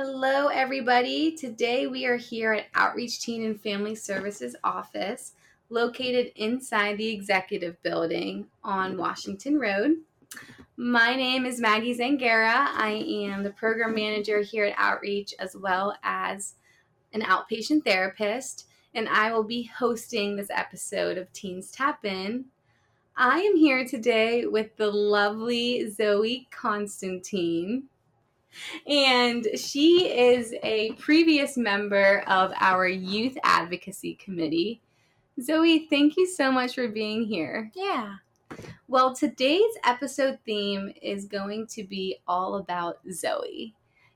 Hello, everybody. Today we are here at Outreach Teen and Family Services office, located inside the executive building on Washington Road. My name is Maggie Zangara. I am the program manager here at Outreach as well as an outpatient therapist, and I will be hosting this episode of Teens Tap In. I am here today with the lovely Zoe Constantine. And she is a previous member of our Youth Advocacy Committee. Zoe, thank you so much for being here. Yeah. Well, today's episode theme is going to be all about Zoe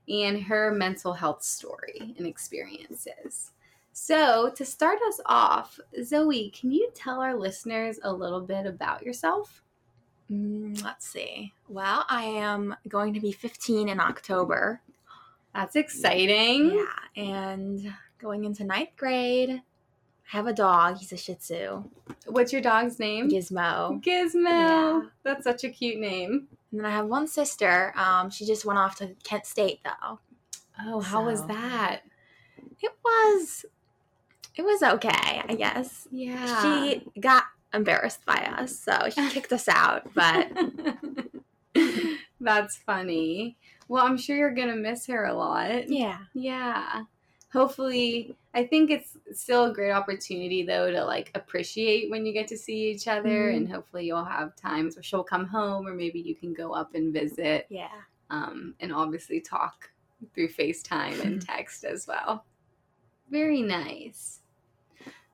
and her mental health story and experiences. So, to start us off, Zoe, can you tell our listeners a little bit about yourself? Mm, let's see. Well, I am going to be 15 in October. That's exciting. Yeah. And going into ninth grade. I have a dog. He's a Shih Tzu. What's your dog's name? Gizmo. Gizmo. Yeah. That's such a cute name. And then I have one sister. Um, she just went off to Kent State though. Oh, how was that? It was it was okay, I guess. Yeah. She got embarrassed by us, so she kicked us out, but That's funny. Well, I'm sure you're going to miss her a lot. yeah. Yeah. Hopefully, I think it's still a great opportunity though to like appreciate when you get to see each other Mhm. and hopefully you'll have times where she'll come home or maybe you can go up and visit Yeah. um, and obviously talk through FaceTime and text as well. Very nice.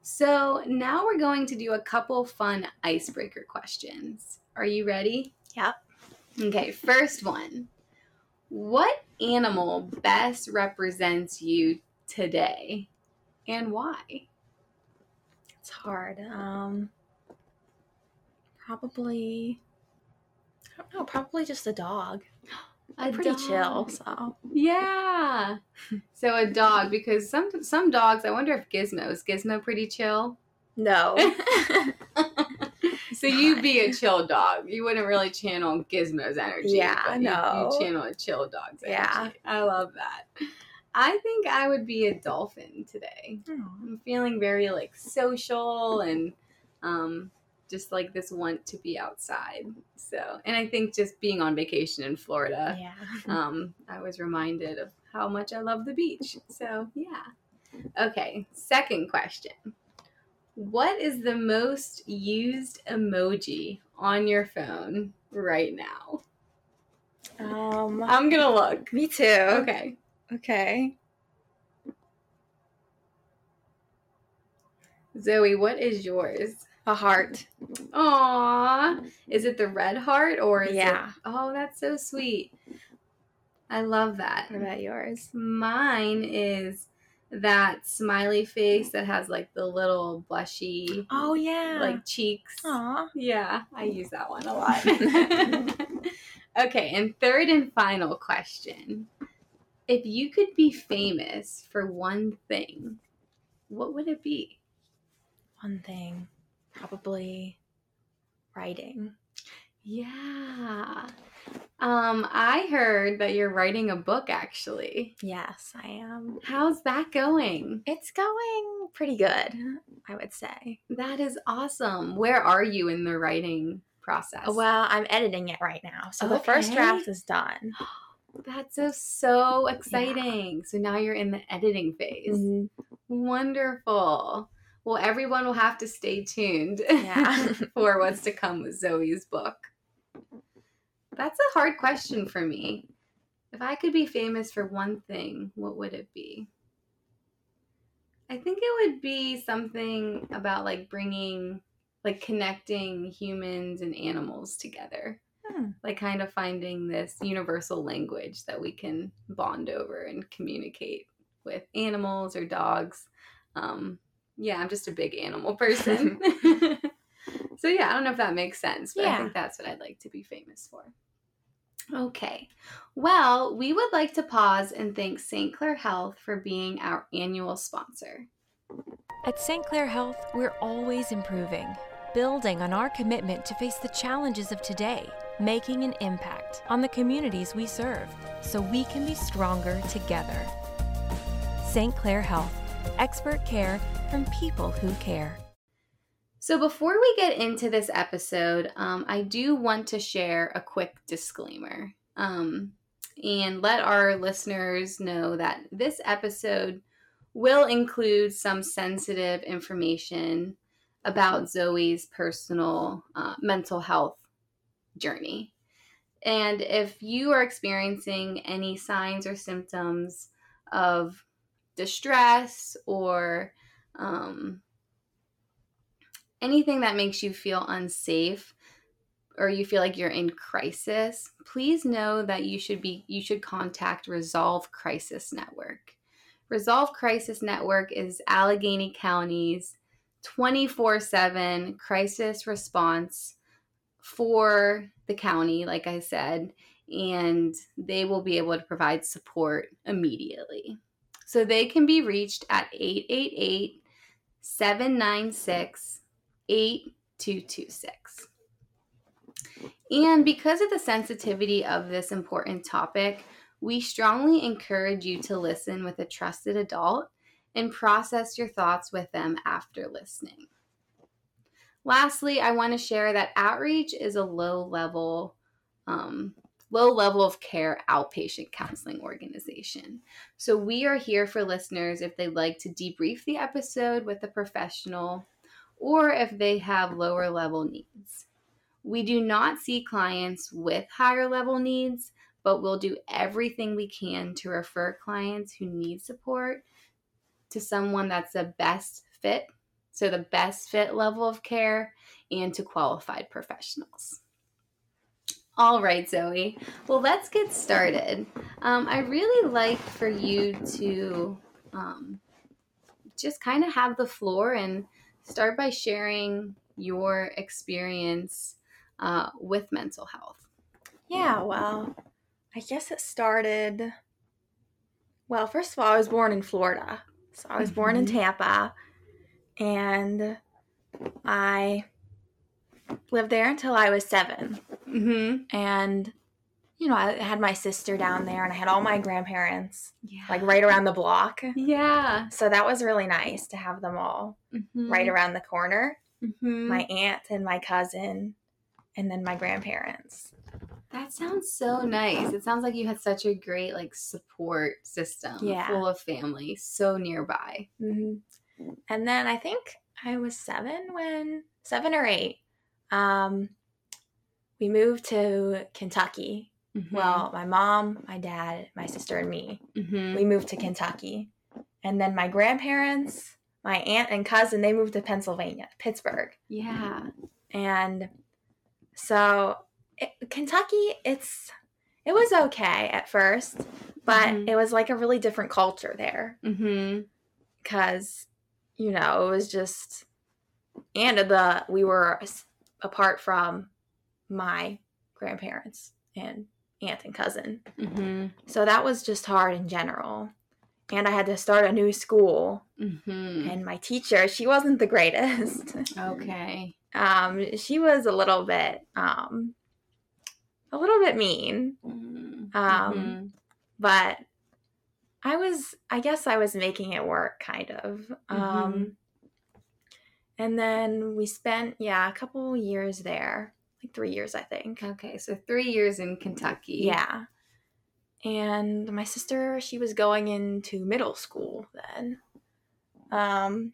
So now we're going to do a couple fun icebreaker questions. Are you ready? Yep. Okay, first one. What animal best represents you today and why? It's hard. Um probably I don't know, probably just a dog. A Pretty chill, so Yeah. So a dog because some some dogs, I wonder if Gizmo is Gizmo pretty chill. no. So you'd be a chill dog. You wouldn't really channel Gizmo's energy. Yeah, but you- no. You, channel a chill dog's energy. Yeah. I love that. I think I would be a dolphin today. I'm feeling very like social and um just like this want to be outside. So, and I think just being on vacation in Florida, yeah. um, I was reminded of how much I love the beach. So, yeah. Okay, second question. What is the most used emoji on your phone right now? Um I'm going to look. me too. Okay. Okay. Zoe, what is yours? A heart. Aw. Is it the red heart or is Yeah. it? Oh, that's so sweet. I love that. What about yours? Mine is that smiley face that has like the little blushy Oh yeah. like cheeks. Aw. Yeah, I use that one a lot. okay, and third and final question. If you could be famous for one thing, what would it be? One thing. Probably writing. Yeah. Um, I heard that you're writing a book actually. Yes, I am. How's that going? It's going pretty good, I would say. That is awesome. Where are you in the writing process? Well, I'm editing it right now. So the first draft is done. That's so so exciting. So now you're in the editing phase. Mhm. Wonderful. Well, everyone will have to stay tuned Yeah. for what's to come with Zoe's book. That's a hard question for me. If I could be famous for one thing, what would it be? I think it would be something about like bringing, like connecting humans and animals together. Hmm. Like kind of finding this universal language that we can bond over and communicate with animals or dogs. Um, yeah, I'm just a big animal person. so yeah, I don't know if that makes sense, but I think that's what I'd like to be famous for. Okay. Well, we would like to pause and thank St. Clair Health for being our annual sponsor. At St. Clair Health, we're always improving. building on our commitment to face the challenges of today, making an impact on the communities we serve so we can be stronger together. St. Clair Health, expert care from people who care. So, before we get into this episode, um, I do want to share a quick disclaimer um, and let our listeners know that this episode will include some sensitive information about Zoe's personal uh, mental health journey. And if you are experiencing any signs or symptoms of distress or um, anything that makes you feel unsafe or you feel like you're in crisis, please know that you should be you should contact Resolve Crisis Network. Resolve Crisis Network is Allegheny County's 24/7 crisis response for the county, like I said, and they will be able to provide support immediately. So they can be reached at 888 796 8226. And because of the sensitivity of this important topic, we strongly encourage you to listen with a trusted adult and process your thoughts with them after listening. Lastly, I want to share that outreach is a low level, um, low level of care outpatient counseling organization. So we are here for listeners if they'd like to debrief the episode with a professional or if they have lower level needs. We do not see clients with higher level needs, but we'll do everything we can to refer clients who need support to someone that's the best fit, so the best fit level of care, and to qualified professionals. All right, Zoe. Well, let's get started. Um, I really like for you to um, just kind of have the floor and start by sharing your experience uh, with mental health. Yeah, well, I guess it started. Well, first of all, I was born in Florida. So I was mm-hmm. born in mm-hmm. Tampa and I lived there until I was 7 mm-hmm. And, you know, I had my sister down there and I had all my grandparents yeah. like right around the block. Yeah. So that was really nice to have them all mm-hmm. right around the corner. Mm-hmm. My aunt and my cousin and then my grandparents. That sounds so nice. It sounds like you had such a great like support system, yeah. full of family, so nearby. Mm-hmm. And then I think I was seven when seven or eight. Um, we moved to Kentucky. Mm-hmm. Well, my mom, my dad, my sister, and me. Mm-hmm. We moved to Kentucky, and then my grandparents, my aunt and cousin, they moved to Pennsylvania, Pittsburgh. Yeah, and so it, Kentucky, it's it was okay at first, but mm-hmm. it was like a really different culture there. Mm-hmm. Because you know it was just, and the we were apart from my grandparents and aunt and cousin, mm-hmm. so that was just hard in general. And I had to start a new school, mm-hmm. and my teacher, she wasn't the greatest. okay. Um, she was a little bit um a little bit mean. Mm-hmm. Um, but I was, I guess I was making it work kind of. Um, mm-hmm. And then we spent, yeah, a couple years there, like three years, I think. Okay, so three years in Kentucky. Yeah. And my sister, she was going into middle school then. Um,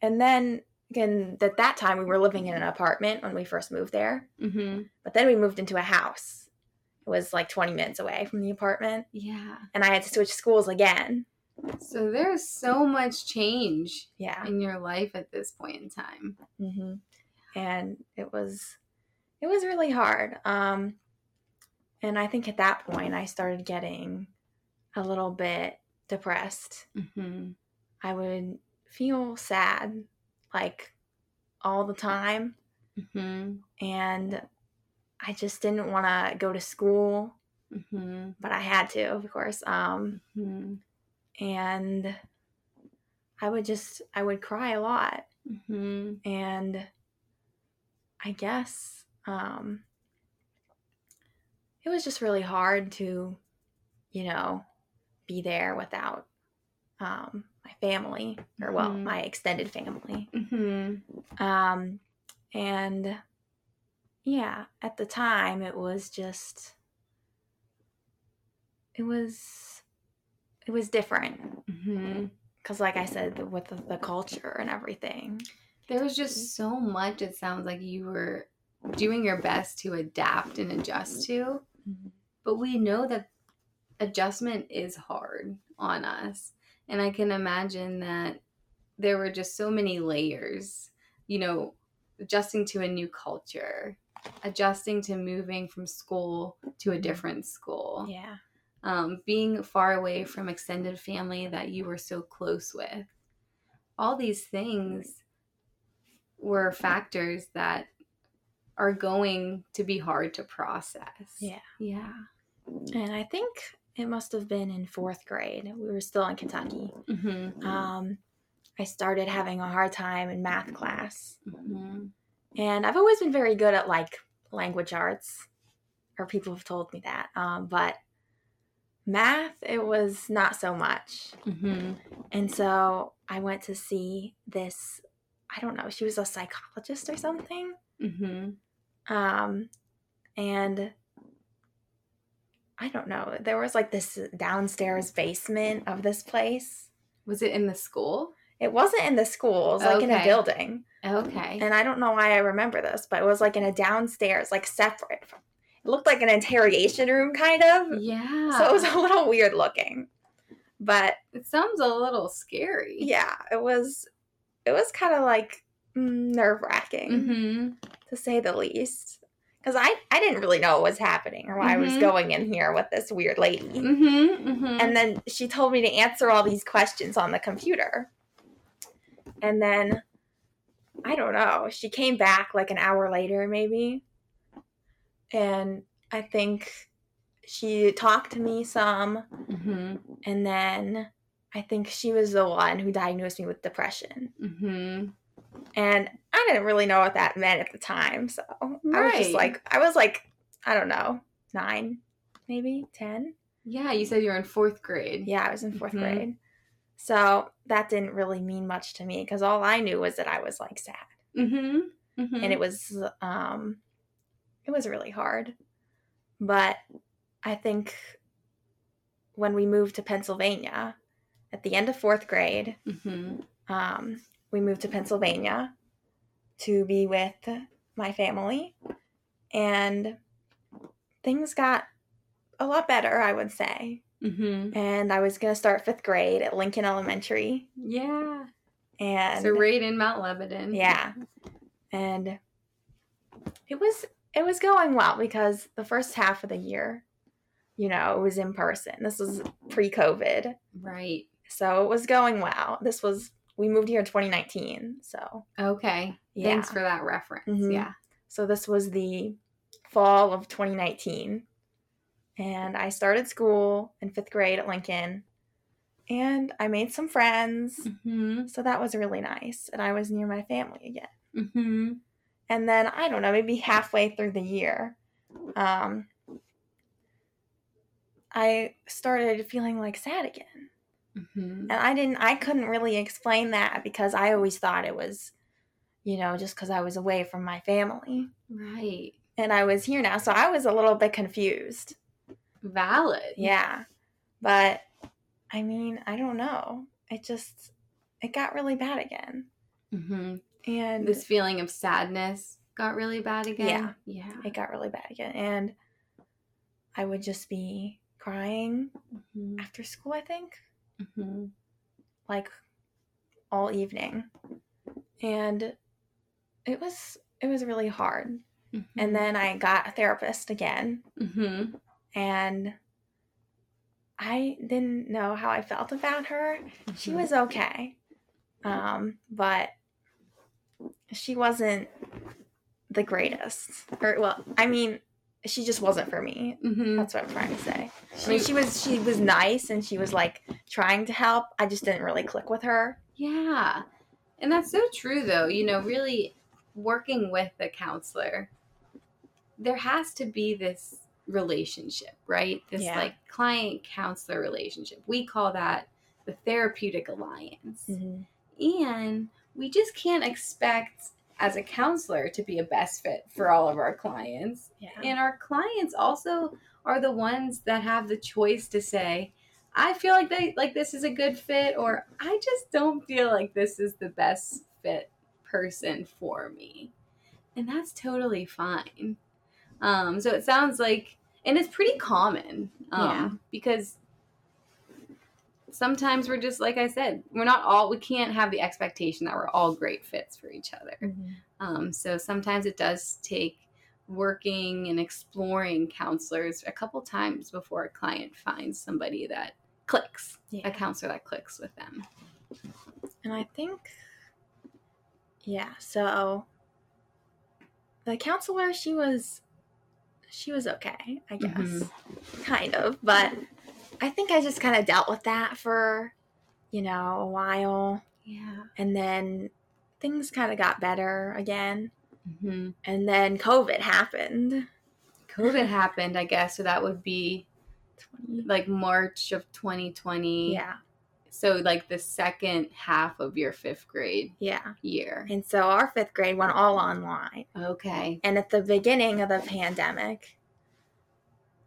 and then again, at that time we were living in an apartment when we first moved there. Mm-hmm. But then we moved into a house. It was like 20 minutes away from the apartment. Yeah. And I had to switch schools again. So there's so much change yeah. in your life at this point in time. Mm-hmm. And it was, it was really hard. Um, and I think at that point I started getting a little bit depressed. Mm-hmm. I would feel sad like all the time. Mm-hmm. And I just didn't want to go to school, mm-hmm. but I had to, of course. Um, mm-hmm. And I would just, I would cry a lot. Mm-hmm. And I guess um, it was just really hard to, you know, be there without um, my family, or well, Mhm. my extended family. Mm-hmm. Um, and yeah, at the time, it was just, it was, it was different Mm-hmm. because, like I said, with the, the culture and everything. There was just so much. It sounds like you were doing your best to adapt and adjust to, but we know that adjustment is hard on us, and I can imagine that there were just so many layers. You know, adjusting to a new culture, adjusting to moving from school to a different school. Yeah. Um, being far away from extended family that you were so close with. All these things were factors that are going to be hard to process. Yeah. Yeah. And I think it must have been in fourth grade. We were still in Kentucky. Mm-hmm. Um, I started having a hard time in math class. Mm-hmm. And I've always been very good at like language arts, or people have told me that. Um, but math, it was not so much. Mm-hmm. And so I went to see this, I don't know, she was a psychologist or something. Mm-hmm. Um, and I don't know, there was like this downstairs basement of this place. Was it in the school? It wasn't in the school, it was like in a building. Okay. And I don't know why I remember this, but it was like in a downstairs, like separate. It looked like an interrogation room, kind of. yeah. So it was a little weird looking. But it sounds a little scary. yeah, it was. It was kind of like nerve wracking, Mm-hmm. to say the least. Because I I didn't really know what was happening or why I was Mhm. going in here with this weird lady. Mm-hmm. Mm-hmm. And then she told me to answer all these questions on the computer. And then I don't know, she came back like an hour later maybe. And I think she talked to me some mm-hmm. and then I think she was the one who diagnosed me with depression. Mm-hmm. And I didn't really know what that meant at the time. So I was just like I was like, I don't know, nine, maybe ten. Yeah, you said you were in fourth grade. Yeah, I was in 4th Mhm. grade. So that didn't really mean much to me because all I knew was that I was like sad. Mm-hmm. mm-hmm. And it was um it was really hard. But I think when we moved to Pennsylvania at the end of fourth grade, Mm-hmm. um, we moved to Pennsylvania to be with my family. And things got a lot better, I would say. Mm-hmm. and I was gonna start fifth grade at Lincoln Elementary, Yeah. and so right in Mount Lebanon. yeah, and it was it was going well because the first half of the year, you know, it was in person. This was pre-COVID, Right. so it was going well. This was we moved here in 2019, so Okay. yeah, Thanks for that reference. Mhm. Yeah. so this was the fall of 2019, and I started school in fifth grade at Lincoln, and I made some friends. Mm-hmm. So that was really nice. And I was near my family again. Mm-hmm. And then, I don't know, maybe halfway through the year, um, I started feeling like sad again. Mm-hmm. And I didn't, I couldn't really explain that because I always thought it was, you know, just because I was away from my family. Right. And I was here now. So I was a little bit confused. Valid. Yeah. But I mean, I don't know. It just, it got really bad again. Mm-hmm. And This feeling of sadness got really bad again. Yeah. Yeah. it got really bad again and i would just be crying Mm-hmm. after school i think Mm-hmm. like all evening and it was it was really hard and then i got a therapist again Mm-hmm. and i didn't know how i felt about her she was okay um but she wasn't the greatest or well i mean she just wasn't for me Mm-hmm. That's what I'm trying to say. I mean, she was she was nice and she was like trying to help. I just didn't really click with her. Yeah. And that's so true though. You know, really working with a counselor, there has to be this relationship, right? This Yeah. like client counselor relationship. We call that the therapeutic alliance. Mm-hmm. And we just can't expect as a counselor to be a best fit for all of our clients. Yeah. And our clients also are the ones that have the choice to say, I feel like they like this is a good fit or I just don't feel like this is the best fit person for me. And that's totally fine. Um so it sounds like and it's pretty common um Yeah. because sometimes we're just like I said, we're not all we can't have the expectation that we're all great fits for each other. Mm-hmm. Um, so sometimes it does take working and exploring counselors a couple times before a client finds somebody that clicks, Yeah. a counselor that clicks with them. And I think, yeah, so the counselor, she was, she was okay, I guess, Mhm. kind of. But I think I just kind of dealt with that for, you know, a while. Yeah. And then things kind of got better again. hmm And then COVID happened. COVID happened, I guess, so that would be 20, like March of 2020. yeah, So like the second half of your fifth grade yeah. year. And so our fifth grade went all online. Okay. And at the beginning of the pandemic,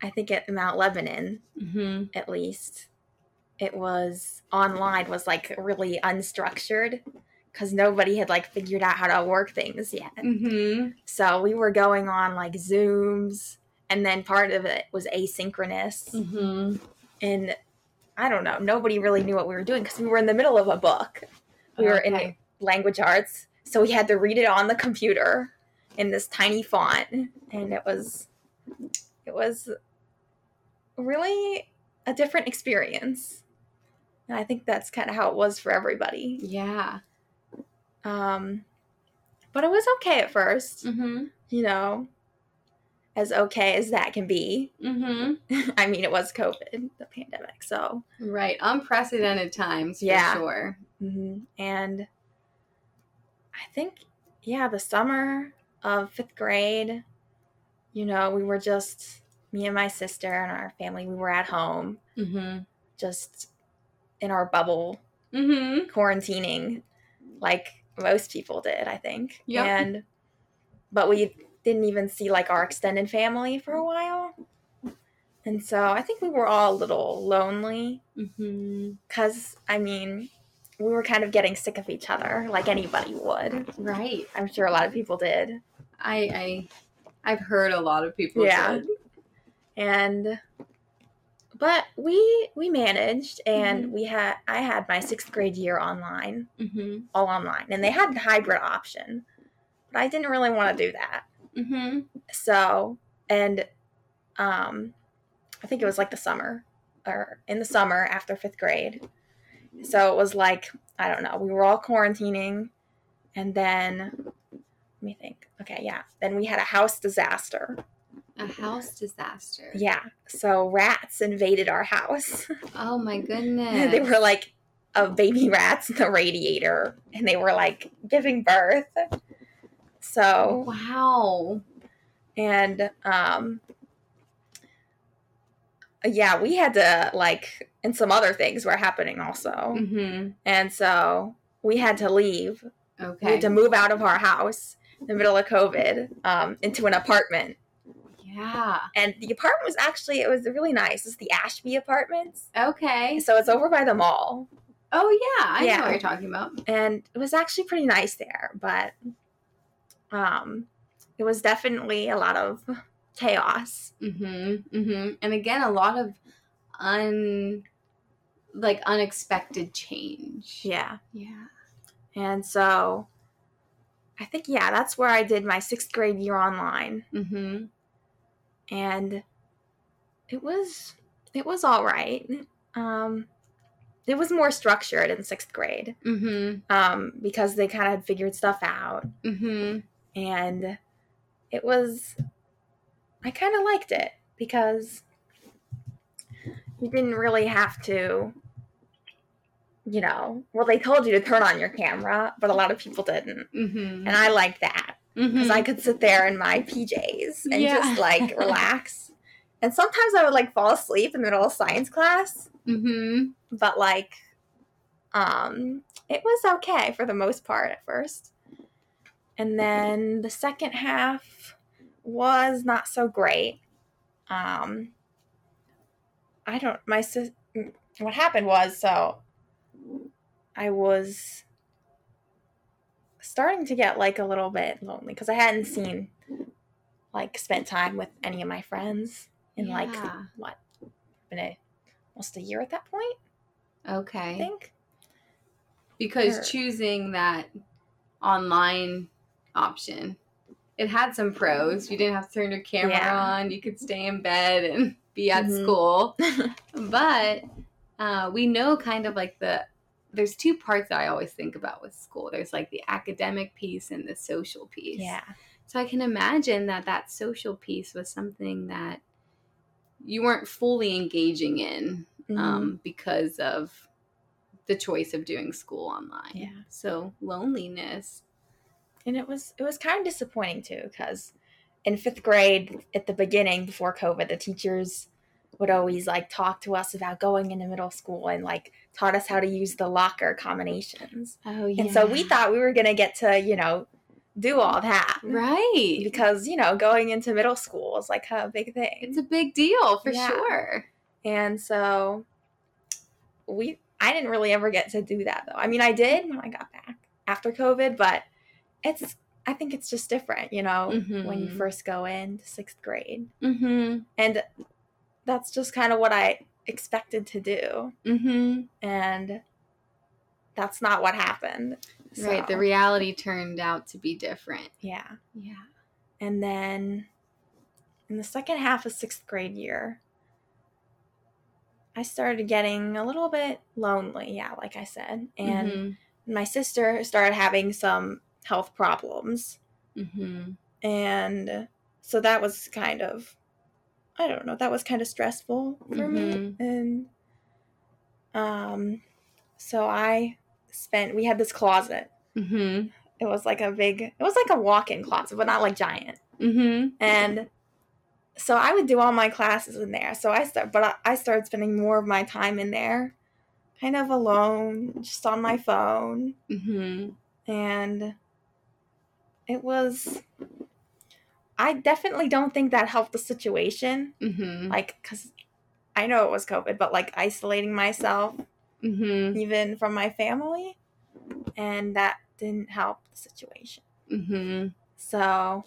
I think at Mount Lebanon, hmm at least it was online was like really unstructured because nobody had like figured out how to work things yet. Hmm so we were going on like zooms and then part of it was asynchronous. Hmm and i don't know nobody really knew what we were doing because we were in the middle of a book. We were in language arts so we had to read it on the computer in this tiny font and it was it was really a different experience and i think that's kind of how it was for everybody Yeah. um but it was okay at 1st hmm you know as okay as that can be Mm-hmm. i mean it was covid the pandemic so Right. Unprecedented times for Yeah. sure. hmm And I think, yeah, the summer of fifth grade, you know, we were just me and my sister and our family. We were at home, Mm-hmm. just in our bubble, Mm-hmm. quarantining, like most people did. I think. Yeah. And but we didn't even see like our extended family for a while, and so I think we were all a little lonely. Mm-hmm. because I mean, we were kind of getting sick of each other, like anybody would. Right. I'm sure a lot of people did, I I I've heard a lot of people Yeah. did. And but we we managed, and Mhm. we had I had my sixth grade year online, Mm-hmm. all online, and they had the hybrid option, but I didn't really want to do that. Mm-hmm. So, and um, I think it was like the summer or in the summer after fifth grade. So it was like, I don't know, we were all quarantining. And then, let me think. Okay, yeah. Then we had a house disaster. A house disaster. Yeah. So rats invaded our house. Oh my goodness. they were like uh, baby rats in the radiator and they were like giving birth. So, Wow. and um yeah we had to like and some other things were happening also Mm-hmm. and so we had to leave Okay. we had to move out of our house in the middle of covid um, into an apartment yeah. and the apartment was actually it was really nice it's the ashby apartments Okay. so it's over by the mall Oh yeah, I Yeah. know what you're talking about. and it was actually pretty nice there but um it was definitely a lot of chaos Mm-hmm. Mm-hmm. And again, a lot of un like unexpected change. yeah Yeah. And so I think, yeah, that's where I did my sixth grade year online. Mm-hmm. And it was, it was all right. Um, it was more structured in sixth grade Mm-hmm. um, because they kind of had figured stuff out. Mm-hmm. And it was, I kind of liked it because you didn't really have to, you know, well, they told you to turn on your camera, but a lot of people didn't. Mm-hmm. and I liked that. Because I could sit there in my PJs and Yeah. just like relax. And sometimes I would like fall asleep in the middle of science class, Mm-hmm. but like, um, it was okay for the most part at first. And then the second half was not so great. Um, I don't, my sis, what happened was so I was starting to get like a little bit lonely because I hadn't seen like spent time with any of my friends in like what been a, almost a year at that point I Okay. think Because Or- choosing that online option, it had some pros. You didn't have to turn your camera Yeah. on. You could stay in bed and be at Mhm. school. but uh, we know kind of like the there's two parts that I always think about with school. There's like the academic piece and the social piece. yeah So I can imagine that that social piece was something that you weren't fully engaging in Mhm. um, because of the choice of doing school online. Yeah. So loneliness. and it was it was kind of disappointing too because in fifth grade at the beginning before covid the teachers would always like talk to us about going into middle school and like taught us how to use the locker combinations Oh yeah. and so we thought we were going to get to you know do all that right. because you know going into middle school is like a big thing It's a big deal for Yeah. sure. and so we i didn't really ever get to do that though i mean i did when i got back after covid but it's i think it's just different you know when you Mhm. first go into sixth grade Mm-hmm. and that's just kind of what i expected to do Mm-hmm. and that's not what happened Right. The reality turned out to be different. yeah Yeah. and then in the second half of sixth grade year i started getting a little bit lonely yeah like i said and Mhm. my sister started having some health problems Mhm. and so that was kind of i don't know that was kind of stressful for me Mhm. and um so i spent we had this closet Mhm. it was like a big it was like a walk-in closet but not like giant Mhm. and so i would do all my classes in there so i start but I- i started spending more of my time in there kind of alone just on my phone Mhm. and it was i definitely don't think that helped the situation Mhm. like because i know it was covid but like isolating myself Mhm. even from my family and that didn't help the situation Mhm. so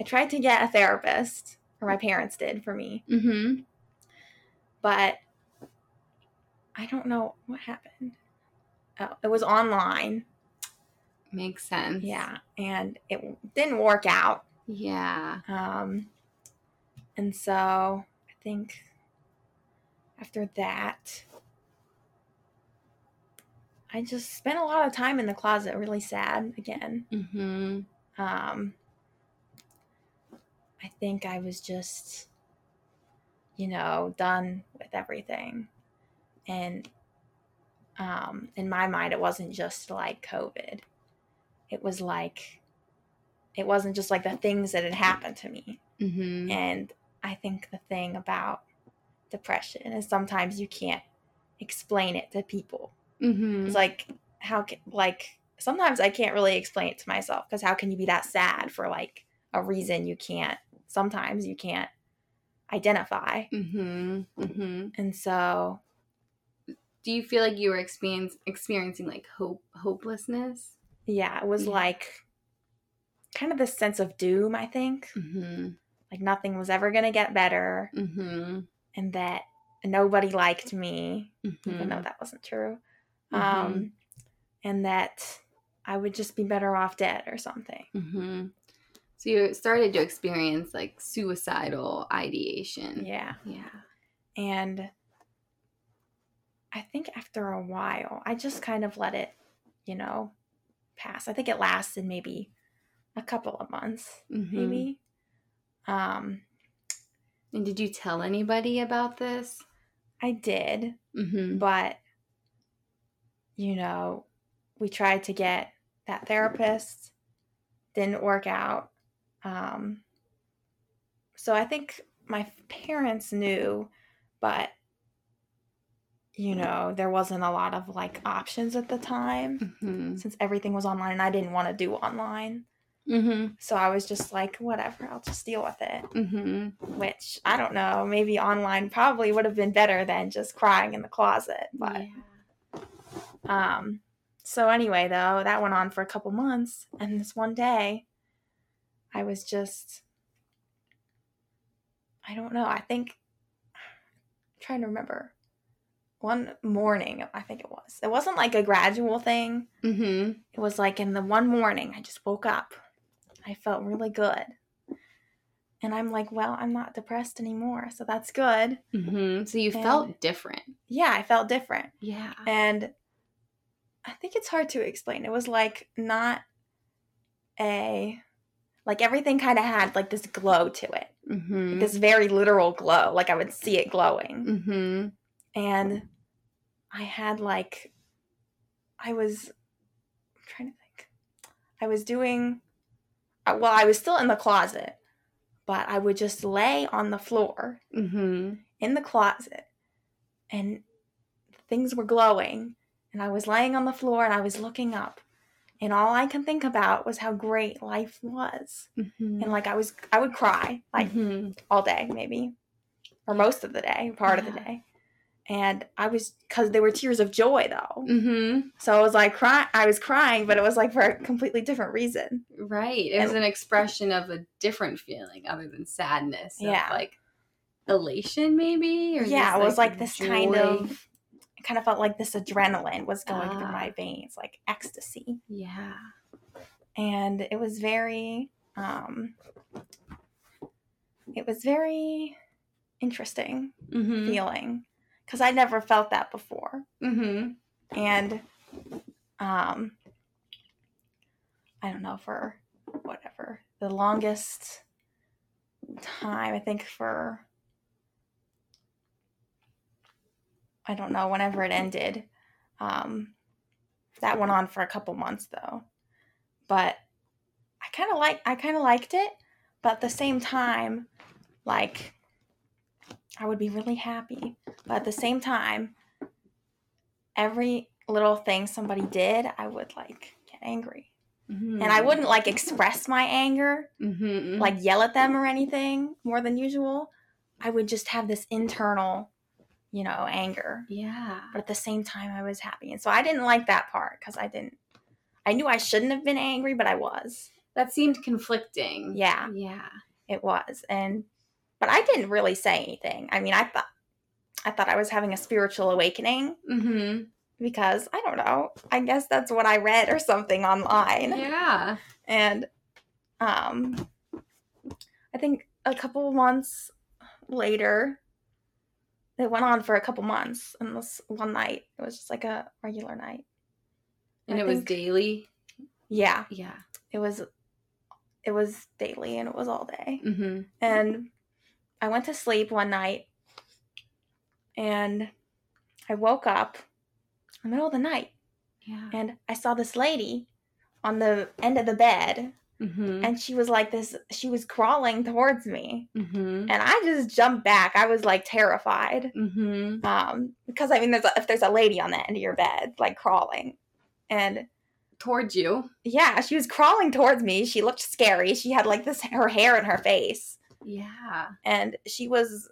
i tried to get a therapist or my parents did for me Mhm. but i don't know what happened oh, it was online Makes sense. yeah and it didn't work out Yeah. Um, and so I think after that, I just spent a lot of time in the closet, really sad again. Mm-hmm. Um, I think I was just, you know, done with everything. And um, in my mind, it wasn't just like COVID, it was like, it wasn't just like the things that had happened to me. Mhm. And I think the thing about depression is sometimes you can't explain it to people. Mhm. It's like how can like sometimes I can't really explain it to myself because how can you be that sad for like a reason you can't sometimes you can't identify. Mhm. Mhm. And so Do you feel like you were experience, experiencing like hope hopelessness? yeah, it was Yeah. like kind of this sense of doom, I think. Mhm. Like nothing was ever going to get better Mhm. and that nobody liked me. even though Mhm. that wasn't true. Mhm. Um, and that I would just be better off dead or something. Mhm. So you started to experience like suicidal ideation. Yeah. Yeah. And I think after a while, I just kind of let it, you know, pass. I think it lasted maybe a couple of months, Mhm. maybe. Um, And did you tell anybody about this? I did, Mhm. but you know, we tried to get that therapist didn't work out. Um, so I think my parents knew, but you know, there wasn't a lot of like options at the time Mm-hmm. since everything was online and I didn't want to do online. Mm-hmm. So I was just like, whatever, I'll just deal with it. Mm-hmm. Which I don't know, maybe online probably would have been better than just crying in the closet. But um so anyway though, that went on for a couple months and this one day I was just I don't know, I think I'm trying to remember. One morning, I think it was. It wasn't like a gradual thing. Mm-hmm. It was like in the one morning I just woke up. I felt really good. And I'm like, well, I'm not depressed anymore, so that's good. Mm-hmm. So you And- felt different. Yeah, I felt different. Yeah. And I think it's hard to explain. It was like not a like everything kind of had like this glow to it. Mm-hmm. This very literal glow. Like I would see it glowing. Mm-hmm. And I had like I was I'm trying to think. I was doing well, I was still in the closet, but I would just lay on the floor Mm-hmm. in the closet and things were glowing and I was laying on the floor and I was looking up and all I can think about was how great life was. Mm-hmm. And like I was I would cry like mm-hmm. all day maybe or most of the day, part of the day. And I was cuz they were tears of joy though. Mm-hmm. So I was like cry I was crying but it was like for a completely different reason. Right. It was an expression of a different feeling other than sadness. Yeah. like elation, maybe. Or yeah, just, it was like this kind of kind of felt like this adrenaline was going through Ah. my veins like ecstasy. Yeah. and it was very um it was very interesting Mm-hmm. feeling because i never felt that before Mm-hmm. and um i don't know for whatever the longest time i think for i don't know whenever it ended um that went on for a couple months though but i kind of like i kind of liked it but at the same time like i would be really happy. But at the same time every little thing somebody did i would like get angry. And i wouldn't like express my anger Mm-hmm. like yell at them or anything more than usual. I would just have this internal you know anger. Yeah. but at the same time i was happy. And so i didn't like that part because i didn't i knew i shouldn't have been angry but i was. That seemed conflicting. yeah. Yeah. it was. And but i didn't really say anything i mean i thought i thought i was having a spiritual awakening Mm-hmm. because i don't know i guess that's what i read or something online Yeah. and um i think a couple months later it went on for a couple months and this one night it was just like a regular night And I it was daily. yeah Yeah. it was it was daily and it was all day Mm-hmm. and i went to sleep one night and i woke up in the middle of the night Yeah. and i saw this lady on the end of the bed Mm-hmm. and she was like this she was crawling towards me Mm-hmm. and i just jumped back i was like terrified Mm-hmm. um because i mean there's a, if there's a lady on the end of your bed like crawling and Towards you. yeah she was crawling towards me she looked scary she had like this her hair in her face Yeah. and she was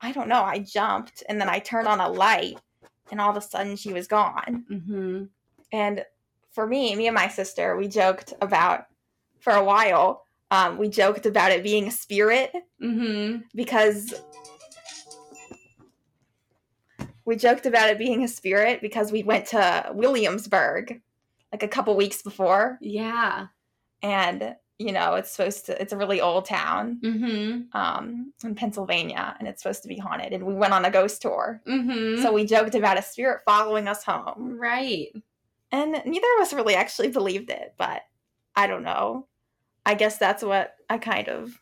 i don't know i jumped and then i turned on a light and all of a sudden she was gone Mm-hmm. and for me me and my sister we joked about for a while um, we joked about it being a spirit Mm-hmm. because we joked about it being a spirit because we went to Williamsburg like a couple weeks before Yeah. and you know it's supposed to it's a really old town Mm-hmm. um in Pennsylvania and it's supposed to be haunted and we went on a ghost tour Mm-hmm. so we joked about a spirit following us home right. and neither of us really actually believed it but I don't know I guess that's what I kind of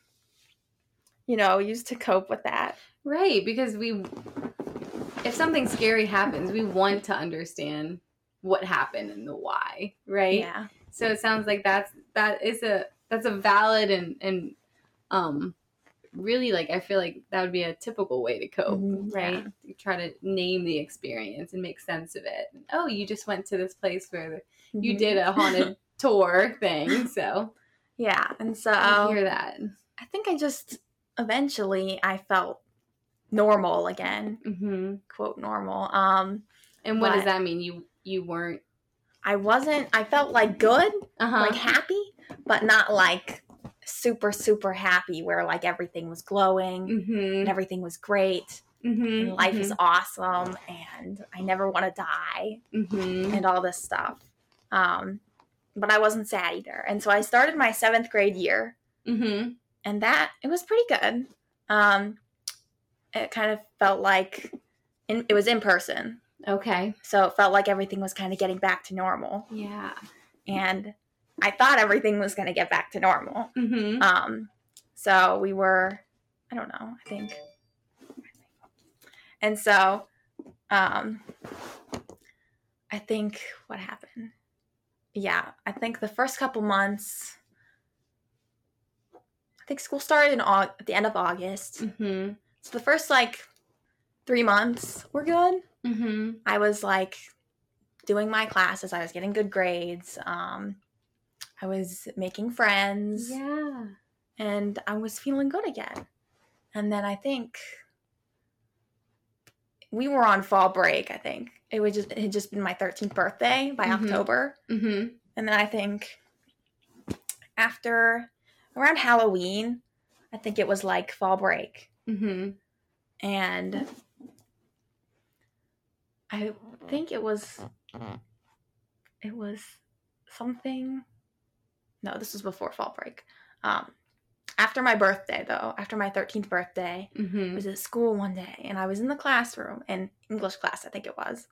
you know used to cope with that Right. Because we if something scary happens, we want to understand what happened and the why. Right. yeah So it sounds like that's that is a that's a valid and and um really like I feel like that would be a typical way to cope, mm-hmm, right? Yeah. You try to name the experience and make sense of it. Oh, you just went to this place where mm-hmm. you did a haunted tour thing, so yeah. And so I hear that. I think I just eventually I felt normal again, mm-hmm. quote normal. Um, and what does that mean? You you weren't. I wasn't. I felt like good, uh-huh. like happy, but not like super super happy where like everything was glowing mm-hmm. and everything was great mm-hmm. and life mm-hmm. is awesome and i never want to die mm-hmm. and all this stuff um but i wasn't sad either and so i started my seventh grade year mm-hmm. and that it was pretty good um it kind of felt like in, it was in person okay so it felt like everything was kind of getting back to normal yeah and I thought everything was going to get back to normal. Mm-hmm. Um, so we were, I don't know, I think. And so, um, I think what happened? Yeah, I think the first couple months, I think school started in Aug- at the end of August. Mm-hmm. So the first like three months were good. Mm-hmm. I was like doing my classes. I was getting good grades. Um, I was making friends. Yeah. And I was feeling good again. And then I think we were on fall break, I think. It was just it had just been my 13th birthday by mm-hmm. October. Mm-hmm. And then I think after around Halloween, I think it was like fall break. Mm-hmm. And I think it was it was something no, this was before fall break. Um, after my birthday, though, after my 13th birthday, mm-hmm. I was at school one day and I was in the classroom, in English class, I think it was.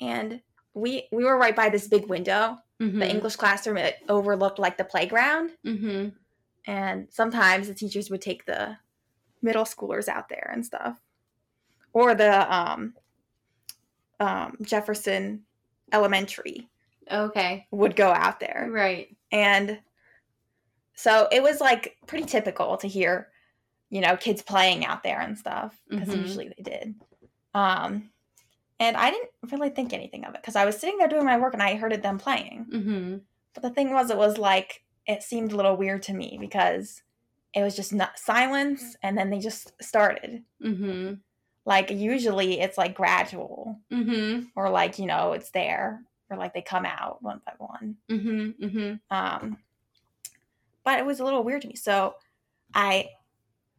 And we we were right by this big window. Mm-hmm. The English classroom it overlooked like the playground. Mm-hmm. And sometimes the teachers would take the middle schoolers out there and stuff. Or the um, um, Jefferson Elementary. Okay. Would go out there. Right. And so it was like pretty typical to hear, you know, kids playing out there and stuff because mm-hmm. usually they did. Um, and I didn't really think anything of it because I was sitting there doing my work and I heard them playing. Mm-hmm. But the thing was, it was like it seemed a little weird to me because it was just not silence and then they just started. Mm-hmm. Like usually it's like gradual mm-hmm. or like you know it's there or like they come out one by one. Mm-hmm, mm-hmm. Um, but it was a little weird to me. So I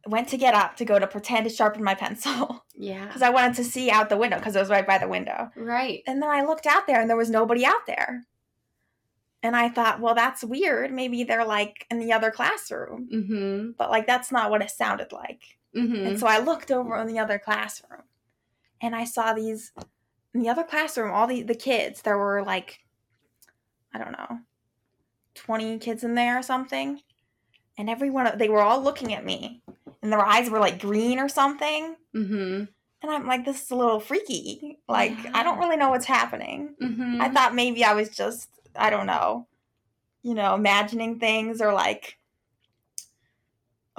went to get up to go to pretend to sharpen my pencil. Yeah. Because I wanted to see out the window because it was right by the window. Right. And then I looked out there and there was nobody out there. And I thought, well, that's weird. Maybe they're like in the other classroom. Mm-hmm. But like, that's not what it sounded like. Mm-hmm. And so I looked over in the other classroom and I saw these in the other classroom, all the, the kids, there were like, I don't know, 20 kids in there or something. And everyone, they were all looking at me. And their eyes were like green or something. Mm-hmm. And I'm like, this is a little freaky. Like, yeah. I don't really know what's happening. Mm-hmm. I thought maybe I was just, I don't know, you know, imagining things or like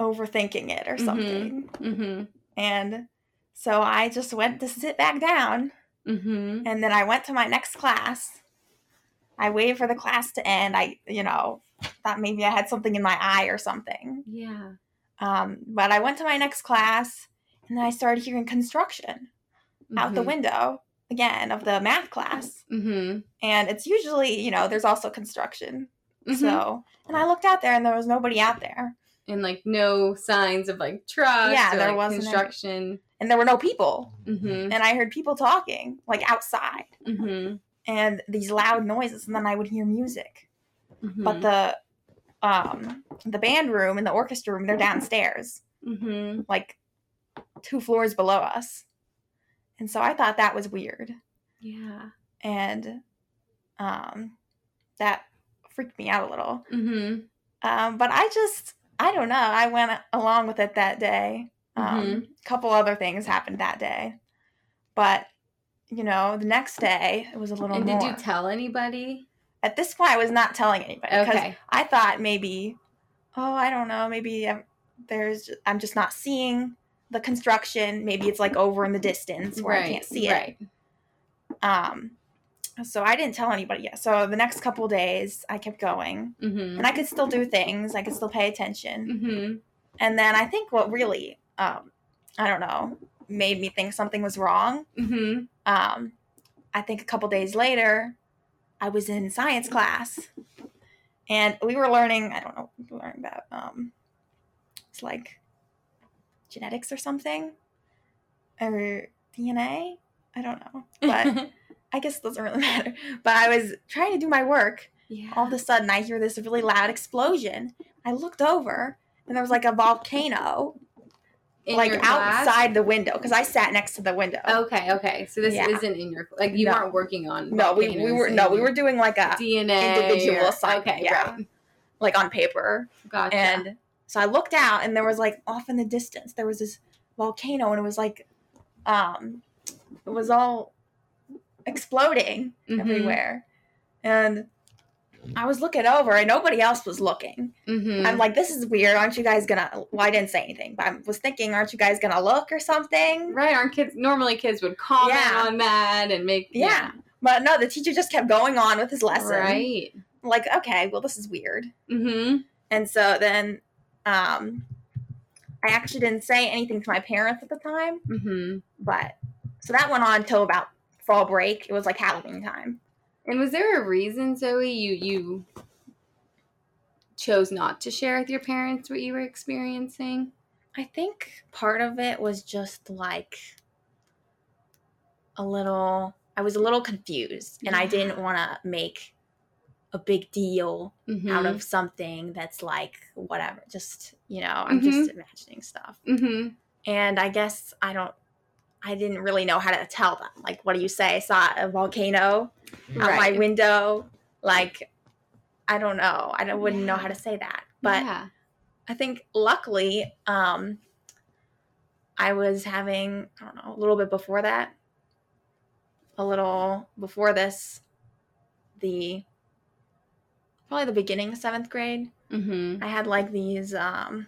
overthinking it or mm-hmm. something. Mm-hmm. And so I just went to sit back down Mm-hmm. And then I went to my next class. I waited for the class to end. I, you know, thought maybe I had something in my eye or something. Yeah. Um, but I went to my next class and then I started hearing construction mm-hmm. out the mm-hmm. window again of the math class. Mm-hmm. And it's usually, you know, there's also construction. Mm-hmm. So, and I looked out there and there was nobody out there. And like no signs of like trucks yeah, there like was construction. Any and there were no people. Mm-hmm. And I heard people talking like outside mm-hmm. and these loud noises. And then I would hear music. Mm-hmm. But the um, the band room and the orchestra room, they're downstairs, mm-hmm. like two floors below us. And so I thought that was weird. Yeah. And um, that freaked me out a little. Mm-hmm. Um, but I just, I don't know. I went along with it that day. Um, mm-hmm. A couple other things happened that day, but you know, the next day it was a little. And more. did you tell anybody? at this point, I was not telling anybody because Okay. I thought maybe, oh, I don't know, maybe I'm, there's I'm just not seeing the construction. Maybe it's like over in the distance where I can't see it. right. Um, so I didn't tell anybody yet. So the next couple days, I kept going, Mm-hmm. and I could still do things. I could still pay attention. Mm-hmm. And then I think what really, um, I don't know, made me think something was wrong. Mm-hmm. Um, I think a couple days later, I was in science class, and we were learning. I don't know, we were learning about um, it's like genetics or something, or DNA. I don't know, but I guess it doesn't really matter. But I was trying to do my work. yeah. All of a sudden, I hear this really loud explosion. I looked over, and there was like a volcano, In like outside the window, because I sat next to the window. Okay, okay. So this Yeah. isn't in your like you No. weren't working on no, we, we were no, we were doing like a DNA individual or- assignment, Okay, yeah. right. like on paper. Gotcha. And so I looked out and there was like off in the distance there was this volcano and it was like um it was all exploding Mhm. everywhere. And I was looking over and nobody else was looking. Mhm. I'm like, this is weird. Aren't you guys gonna well, I didn't say anything, but I was thinking, aren't you guys gonna look or something? right. Aren't kids normally kids would comment Yeah. on that and make Yeah. But no, the teacher just kept going on with his lesson. Right. Like, okay, well this is weird. Mm-hmm. And so then um I actually didn't say anything to my parents at the time, Mm-hmm. but so that went on till about fall break. It was like Halloween time. And was there a reason, Zoe, you you chose not to share with your parents what you were experiencing? I think part of it was just like a little I was a little confused and I didn't want to make a big deal Mm-hmm. out of something that's like whatever. Just, you know, I'm just imagining stuff. Mm-hmm. And I guess I don't I didn't really know how to tell them. Like what do you say? I saw a volcano out my window. Like, I don't know. I don't, wouldn't know how to say that. But yeah. I think luckily, um, I was having, I don't know, a little bit before that, a little before this, the probably the beginning of seventh grade. Mm-hmm. I had like these, um,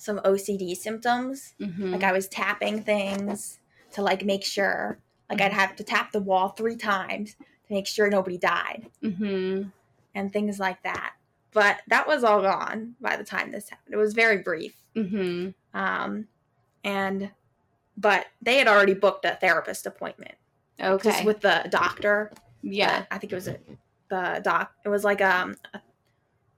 some OCD symptoms. Mm-hmm. Like I was tapping things to like make sure, like I'd have to tap the wall three times to make sure nobody died. mm-hmm. and things like that. But that was all gone by the time this happened. It was very brief. Mm-hmm. Um, and but they had already booked a therapist appointment Okay. just with the doctor. yeah. I think it was a, the doc. It was like um, a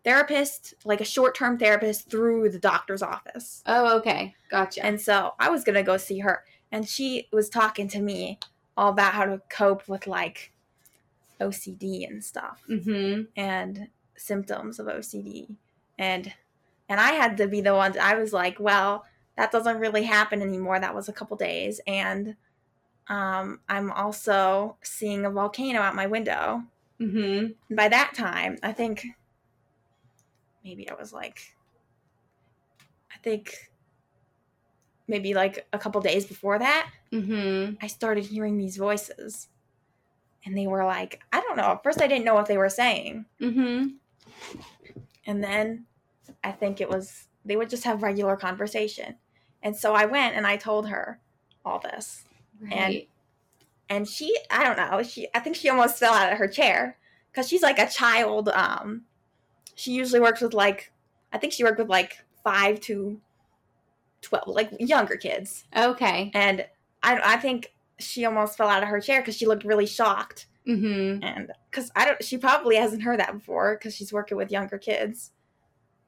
therapist, like a short term therapist through the doctor's office. Oh, okay. Gotcha. And so I was gonna go see her, and she was talking to me all about how to cope with like OCD and stuff. mm-hmm. and symptoms of OCD. And and I had to be the one I was like, well, that doesn't really happen anymore. That was a couple days and um, I'm also seeing a volcano out my window. Mm-hmm. By that time, I think maybe I was like I think maybe like a couple days before that, Mm-hmm. I started hearing these voices. And they were like, I don't know. At first I didn't know what they were saying. Mm-hmm. And then I think it was they would just have regular conversation. And so I went and I told her all this. Right. And she I don't know, she I think she almost fell out of her chair cuz she's like a child um she usually works with like I think she worked with like 5 to 12 like younger kids. okay. And I I think she almost fell out of her chair cuz she looked really shocked Mm-hmm. and because I don't, she probably hasn't heard that before because she's working with younger kids,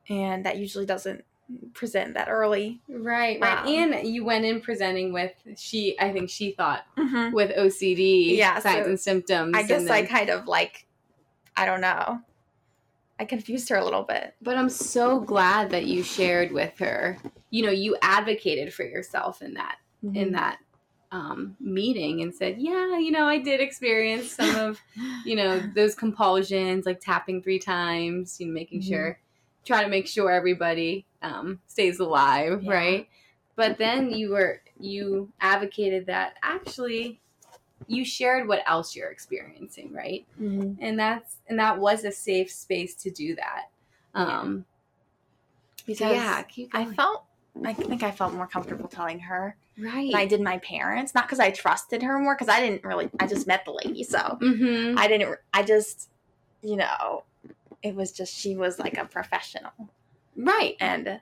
and that usually doesn't present that early. Right, right. Um, and you went in presenting with she. I think she thought Mm-hmm. with OCD, Yeah, signs so and symptoms. I guess and I kind of like, I don't know, I confused her a little bit. But I'm so glad that you shared with her. You know, you advocated for yourself in that Mm-hmm. in that um, meeting and said, "Yeah, you know, I did experience some of, you know, those compulsions, like tapping three times, you know, making Mhm. sure, try to make sure everybody um, stays alive, Yeah. right?" But then you were you advocated that actually you shared what else you're experiencing, right? Mm-hmm. And that's and that was a safe space to do that. Um because yeah, I felt I think I felt more comfortable telling her right than I did my parents. Not because I trusted her more, because I didn't really. I just met the lady, so mm-hmm. I didn't. I just, you know, it was just she was like a professional, right? And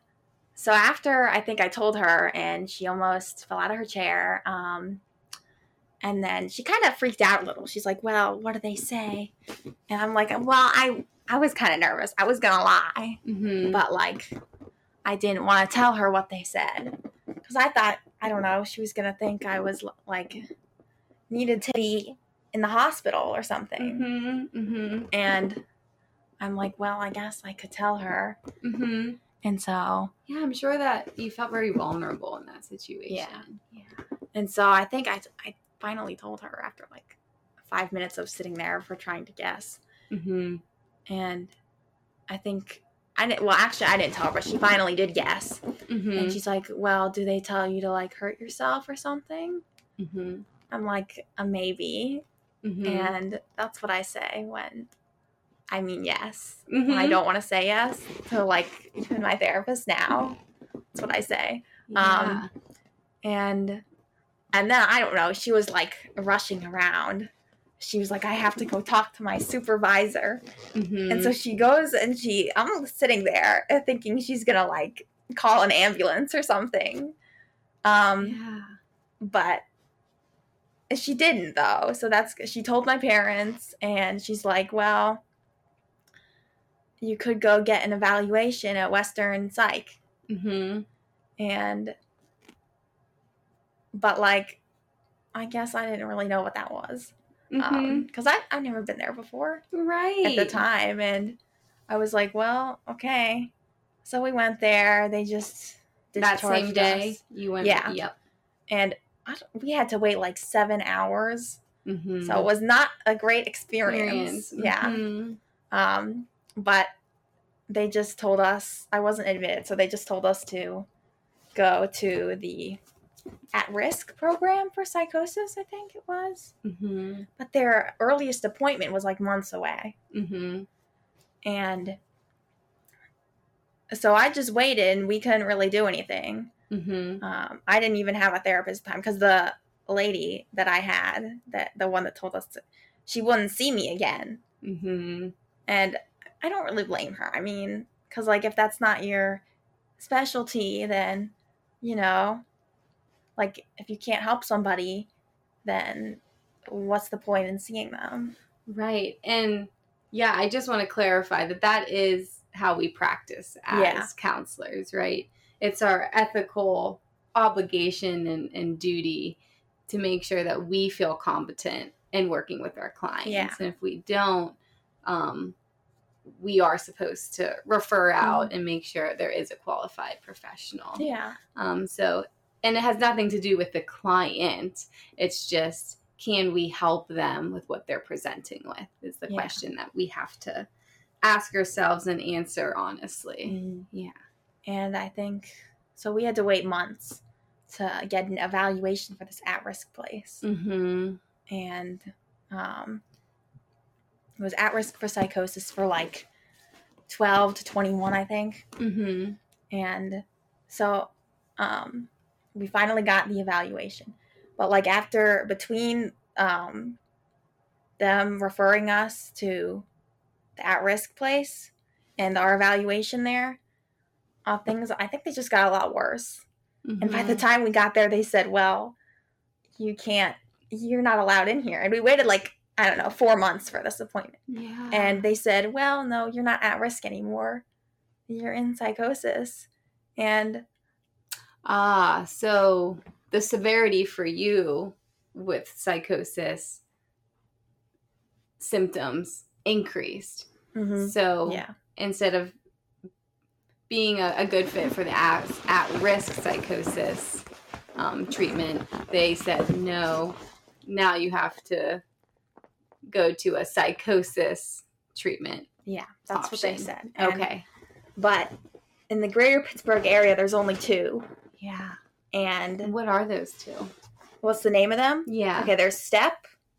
so after I think I told her, and she almost fell out of her chair. Um, and then she kind of freaked out a little. She's like, "Well, what do they say?" And I'm like, "Well, I I was kind of nervous. I was gonna lie, mm-hmm. but like, I didn't want to tell her what they said because I thought I don't know she was gonna think I was like needed to be in the hospital or something. Mm-hmm, mm-hmm. And I'm like, well, I guess I could tell her. Mm-hmm. And so, yeah, I'm sure that you felt very vulnerable in that situation. Yeah, yeah. And so I think I I finally told her after like five minutes of sitting there for trying to guess. Mm-hmm. And I think I didn't. Well, actually, I didn't tell her, but she finally did guess. Mm-hmm. And she's like, "Well, do they tell you to like hurt yourself or something?" Mm-hmm. I'm like, "A maybe," mm-hmm. and that's what I say when I mean yes. When I mm-hmm. don't want to say yes to like even my therapist now. That's what I say. Yeah. Um, and and then I don't know. She was like rushing around she was like, I have to go talk to my supervisor. Mm-hmm. And so she goes and she, I'm sitting there thinking she's going to like call an ambulance or something. Um, yeah. But she didn't though. So that's, she told my parents and she's like, well, you could go get an evaluation at Western Psych. Mm-hmm. And, but like, I guess I didn't really know what that was because mm-hmm. um, I I've never been there before, right? At the time, and I was like, well, okay. So we went there. They just that same day us. you went. Yeah. Yep. And we had to wait like seven hours, mm-hmm. so it was not a great experience. experience. Yeah. Mm-hmm. Um, but they just told us I wasn't admitted, so they just told us to go to the at risk program for psychosis, I think it was. Mm-hmm. But their earliest appointment was like months away. Mm-hmm. And so I just waited and we couldn't really do anything. Mm-hmm. Um, I didn't even have a therapist time because the lady that I had, that the one that told us, to, she wouldn't see me again. Mm-hmm. And I don't really blame her. I mean, because like if that's not your specialty, then you know like if you can't help somebody then what's the point in seeing them right and yeah i just want to clarify that that is how we practice as yeah. counselors right it's our ethical obligation and, and, duty to make sure that we feel competent in working with our clients yeah. and if we don't um, we are supposed to refer out mm-hmm. and make sure there is a qualified professional yeah um, so and it has nothing to do with the client. It's just can we help them with what they're presenting with is the yeah. question that we have to ask ourselves and answer honestly. Mm. Yeah. And I think so we had to wait months to get an evaluation for this at-risk place. Mm-hmm. And um, it was at risk for psychosis for like 12 to 21, I think. Mm-hmm. And so um, we finally got the evaluation. But like after between um, them referring us to the at risk place and our evaluation there, uh, things I think they just got a lot worse. Mm-hmm. And by the mm-hmm. time we got there, they said, "Well, you can't. You're not allowed in here." And we waited like I don't know four months for this appointment. Yeah. And they said, "Well, no, you're not at risk anymore. You're in psychosis." And Ah, so the severity for you with psychosis symptoms increased. Mm-hmm. So yeah. instead of being a, a, good fit for the at, at risk psychosis um, treatment, they said no. Now you have to go to a psychosis treatment. Yeah, that's option. what they said. And, okay, but in the greater Pittsburgh area, there's only two. Yeah. And what are those two? What's the name of them? Yeah. Okay, there's STEP.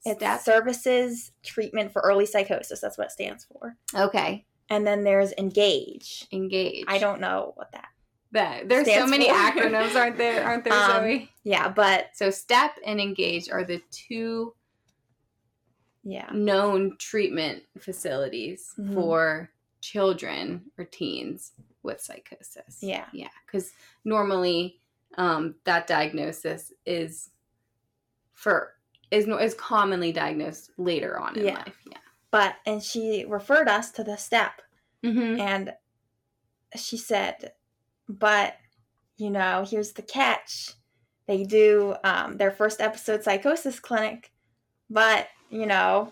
It's Step. Services Treatment for Early Psychosis. That's what it stands for. Okay. And then there's Engage. Engage. I don't know what that. That there's so many for. acronyms, aren't there? Aren't there, Um, Zoe? Yeah, but So STEP and Engage are the two yeah. known treatment facilities Mhm. for children or teens with psychosis. Yeah. Yeah, because normally um, that diagnosis is for is is commonly diagnosed later on in Yeah. life. Yeah. But and she referred us to the STEP Mm-hmm. and she said, but you know, here's the catch. They do um, their first episode psychosis clinic, but you know,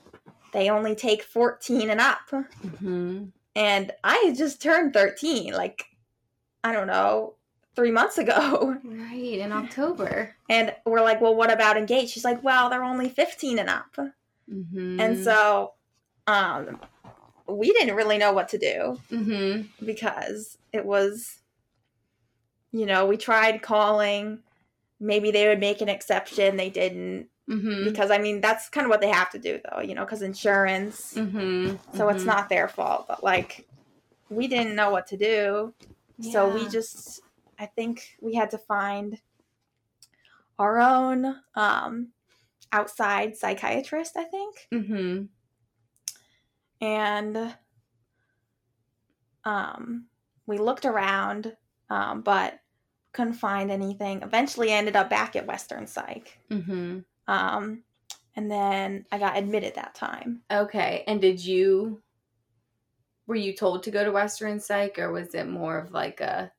they only take 14 and up. Mm-hmm. And I just turned 13, like, I don't know, three months ago. Right in October. And we're like, well, what about engaged? She's like, well, they're only 15 and up. Mm-hmm. And so um, we didn't really know what to do Mm-hmm. because it was, you know, we tried calling. Maybe they would make an exception. They didn't. Mm-hmm. Because, I mean, that's kind of what they have to do, though, you know, because insurance. Mm-hmm. So it's not their fault. But, like, we didn't know what to do. So we just, I think we had to find our own um, outside psychiatrist, I think. Mm-hmm. And um, we looked around, um, but couldn't find anything. Eventually, ended up back at Western Psych. Mm-hmm. Um, and then I got admitted that time. Okay. And did you were you told to go to Western Psych or was it more of like a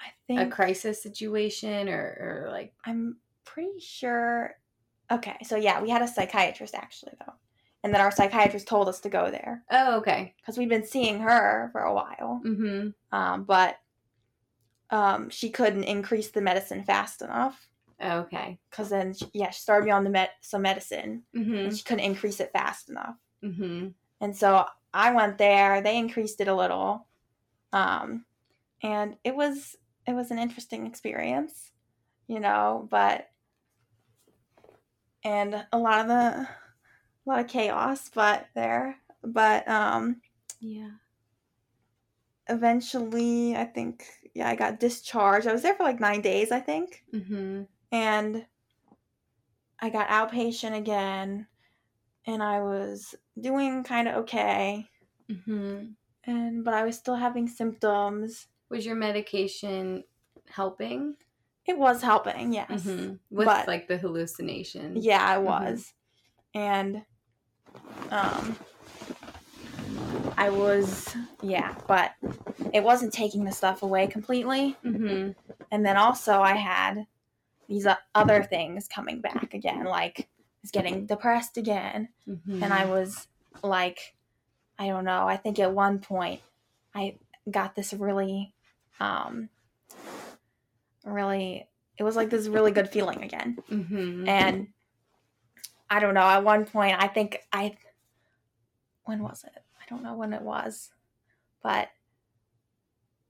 I think a crisis situation or, or like I'm pretty sure. Okay, so yeah, we had a psychiatrist actually, though. And then our psychiatrist told us to go there. Oh, okay. because we've been seeing her for a while. Mm-hmm. Um, but um, she couldn't increase the medicine fast enough Okay. because then, she, yeah, she started me on the med- some medicine Mm-hmm. and she couldn't increase it fast enough. Mm-hmm. And so I went there. They increased it a little, um, and it was it was an interesting experience, you know. But and a lot of the a lot of chaos, but there, but um, Yeah. eventually i think yeah i got discharged i was there for like nine days i think Mm-hmm. And i got outpatient again and i was doing kind of okay Mm-hmm. and but i was still having symptoms Was your medication helping? it was helping yes Mm-hmm. With But- like the hallucinations. yeah i Mhm. was and um i was yeah but it wasn't taking the stuff away completely Mm-hmm. And then also I had these other things coming back again, like I was getting depressed again, Mm-hmm. and I was like, I don't know. I think at one point I got this really, um, really. It was like this really good feeling again, Mm-hmm. and I don't know. At one point, I think I. When was it? I don't know when it was, but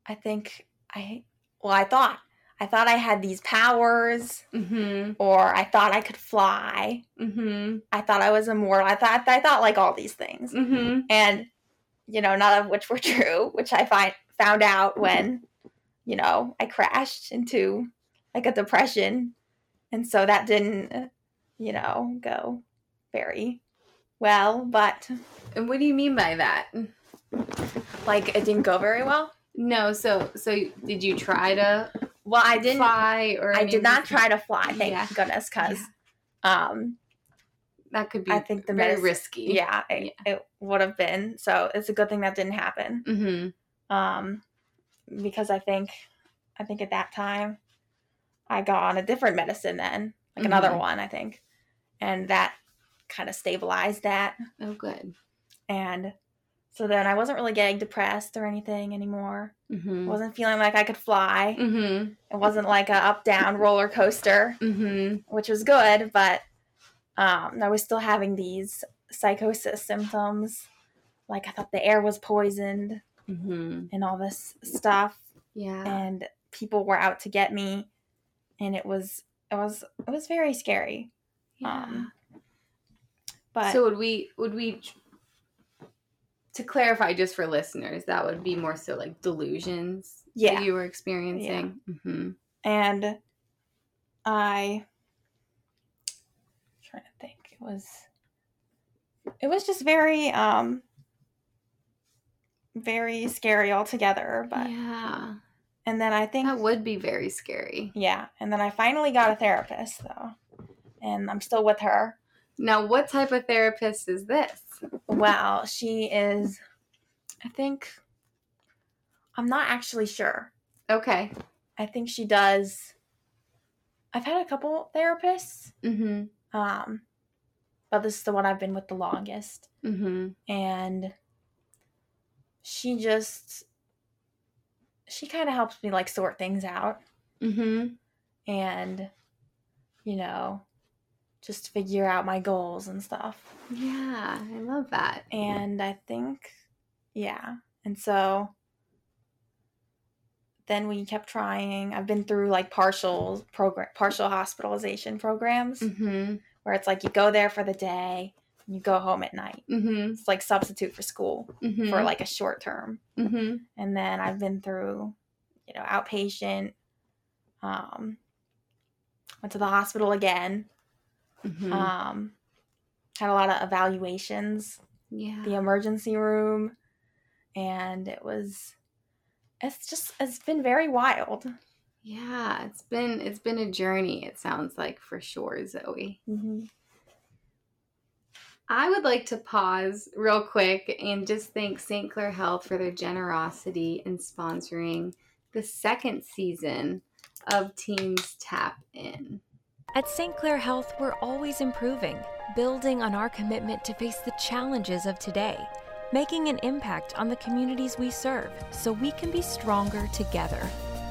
I think I. Well, I thought I thought I had these powers, Mm-hmm. or I thought I could fly. Mm-hmm. I thought I was immortal. I thought I thought like all these things, Mm-hmm. and you know, none of which were true. Which I find found out when, you know, I crashed into like a depression, and so that didn't, you know, go very well. But And what do you mean by that? like, it didn't go very well. No, so so did you try to Well, I didn't. fly or I did not try to fly. Thank Yeah. goodness, because um, That could be I think the very medicine- risky. yeah, it, it would have been. So it's a good thing that didn't happen. Mm-hmm. um because i think i think at that time i got on a different medicine then like another Mhm. one i think and that kind of stabilized that Oh, good. and so then i wasn't really getting depressed or anything anymore Mm-hmm. wasn't feeling like i could fly Mm-hmm. it wasn't like a up down roller coaster Mm-hmm. which was good but um i was still having these psychosis symptoms like i thought the air was poisoned Mm-hmm. and all this stuff Yeah. and people were out to get me and it was it was it was very scary. Yeah. Um, but so would we would we to clarify just for listeners, that would be more so like delusions Yeah. that you were experiencing. hmm and I trying to think. It was it was just very um very scary altogether. But Yeah. and then I think That would be very scary. yeah, and then I finally got a therapist though. And I'm still with her. Now, what type of therapist is this? Well, she is I think I'm not actually sure. Okay. I think she does I've had a couple therapists. Mm-hmm. Um but this is the one I've been with the longest. Mm-hmm. and she just she kind of helps me like sort things out Mm-hmm. and you know just figure out my goals and stuff Yeah, I love that. and i think yeah and so then we kept trying i've been through like partial program partial hospitalization programs Mm-hmm. where it's like you go there for the day and you go home at night Mm-hmm. it's like substitute for school mm-hmm. for like a short term Mm-hmm. and then I've been through, you know, outpatient. Um, went to the hospital again. Mm-hmm. Um, had a lot of evaluations, yeah. the emergency room, and it was. It's just it's been very wild. Yeah, it's been it's been a journey. It sounds like for sure, Zoe. Mm-hmm. I would like to pause real quick and just thank St. Clair Health for their generosity in sponsoring the second season of Teens Tap In. At St. Clair Health, we're always improving, building on our commitment to face the challenges of today, making an impact on the communities we serve so we can be stronger together.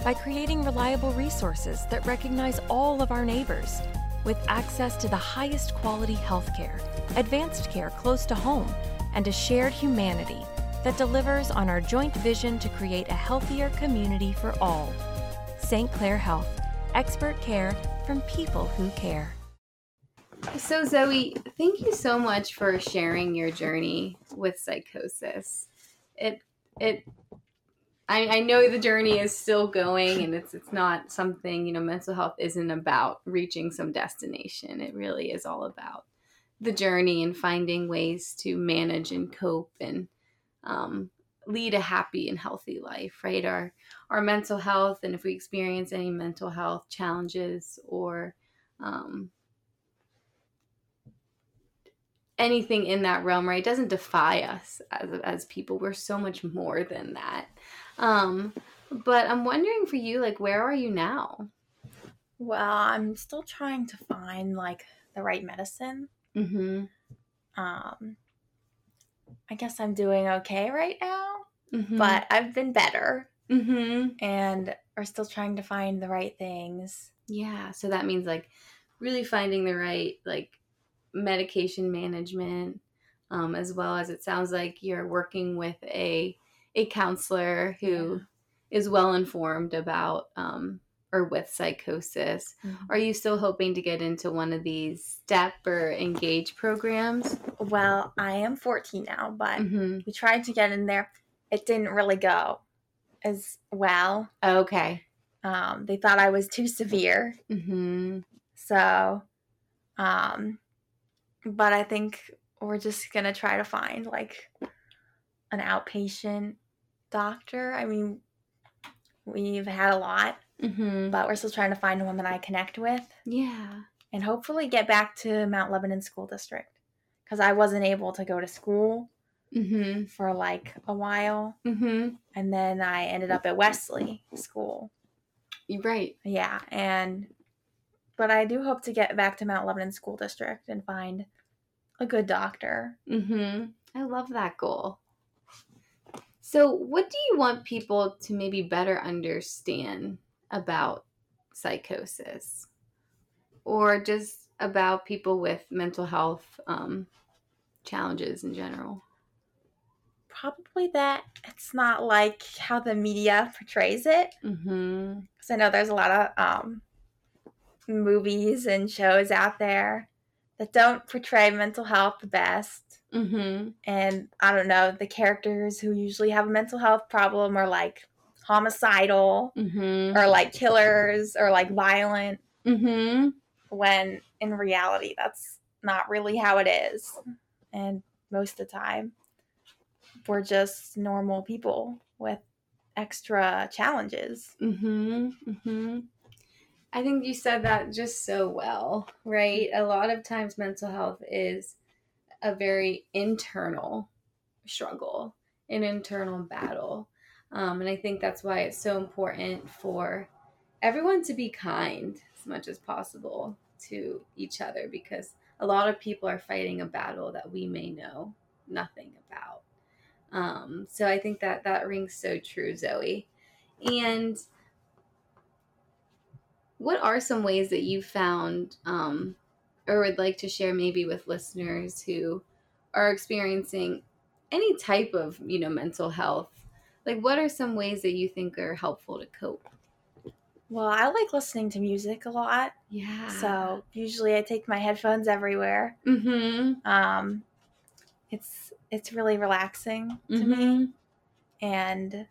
By creating reliable resources that recognize all of our neighbors, with access to the highest quality healthcare, advanced care close to home, and a shared humanity that delivers on our joint vision to create a healthier community for all. St. Clair Health, expert care from people who care. So, Zoe, thank you so much for sharing your journey with psychosis. It, it, I, I know the journey is still going, and it's it's not something you know. Mental health isn't about reaching some destination. It really is all about the journey and finding ways to manage and cope and um, lead a happy and healthy life. Right? Our our mental health, and if we experience any mental health challenges or um, anything in that realm, right? It doesn't defy us as as people. We're so much more than that. Um, but I'm wondering for you, like, where are you now? Well, I'm still trying to find like the right medicine. Mm-hmm. Um, I guess I'm doing okay right now, mm-hmm. but I've been better. Mm-hmm. and are still trying to find the right things. yeah, so that means like really finding the right like medication management, um, as well as it sounds like you're working with a a counselor who is well informed about um, or with psychosis. Are you still hoping to get into one of these step or engage programs? Well, I am 14 now, but Mm-hmm. we tried to get in there. It didn't really go as well. Okay. Um, they thought I was too severe. Mm-hmm. So, um, but I think we're just going to try to find like an outpatient doctor. I mean, we've had a lot, Mm-hmm. but we're still trying to find one that I connect with. Yeah. and hopefully get back to Mount Lebanon School District because I wasn't able to go to school Mm-hmm. for like a while, Mm-hmm. and then I ended up at Wesley School. You're right. Yeah, and but I do hope to get back to Mount Lebanon School District and find a good doctor. Mm-hmm. I love that goal. So, what do you want people to maybe better understand about psychosis, or just about people with mental health um, challenges in general? Probably that it's not like how the media portrays it. Mm-hmm. Because I know there's a lot of um, movies and shows out there that don't portray mental health the best. Mm-hmm. And I don't know, the characters who usually have a mental health problem are like homicidal mm-hmm. or like killers or like violent. Mm-hmm. When in reality, that's not really how it is. And most of the time, we're just normal people with extra challenges. Mm-hmm. Mm-hmm. I think you said that just so well, right? A lot of times mental health is a very internal struggle, an internal battle. Um, and I think that's why it's so important for everyone to be kind as much as possible to each other because a lot of people are fighting a battle that we may know nothing about. Um, so I think that that rings so true, Zoe. And what are some ways that you found um, or would like to share maybe with listeners who are experiencing any type of you know mental health? Like what are some ways that you think are helpful to cope? Well i like listening to music a lot. Yeah. So usually i take my headphones everywhere. Mm-hmm. um it's it's really relaxing to mm-hmm. me and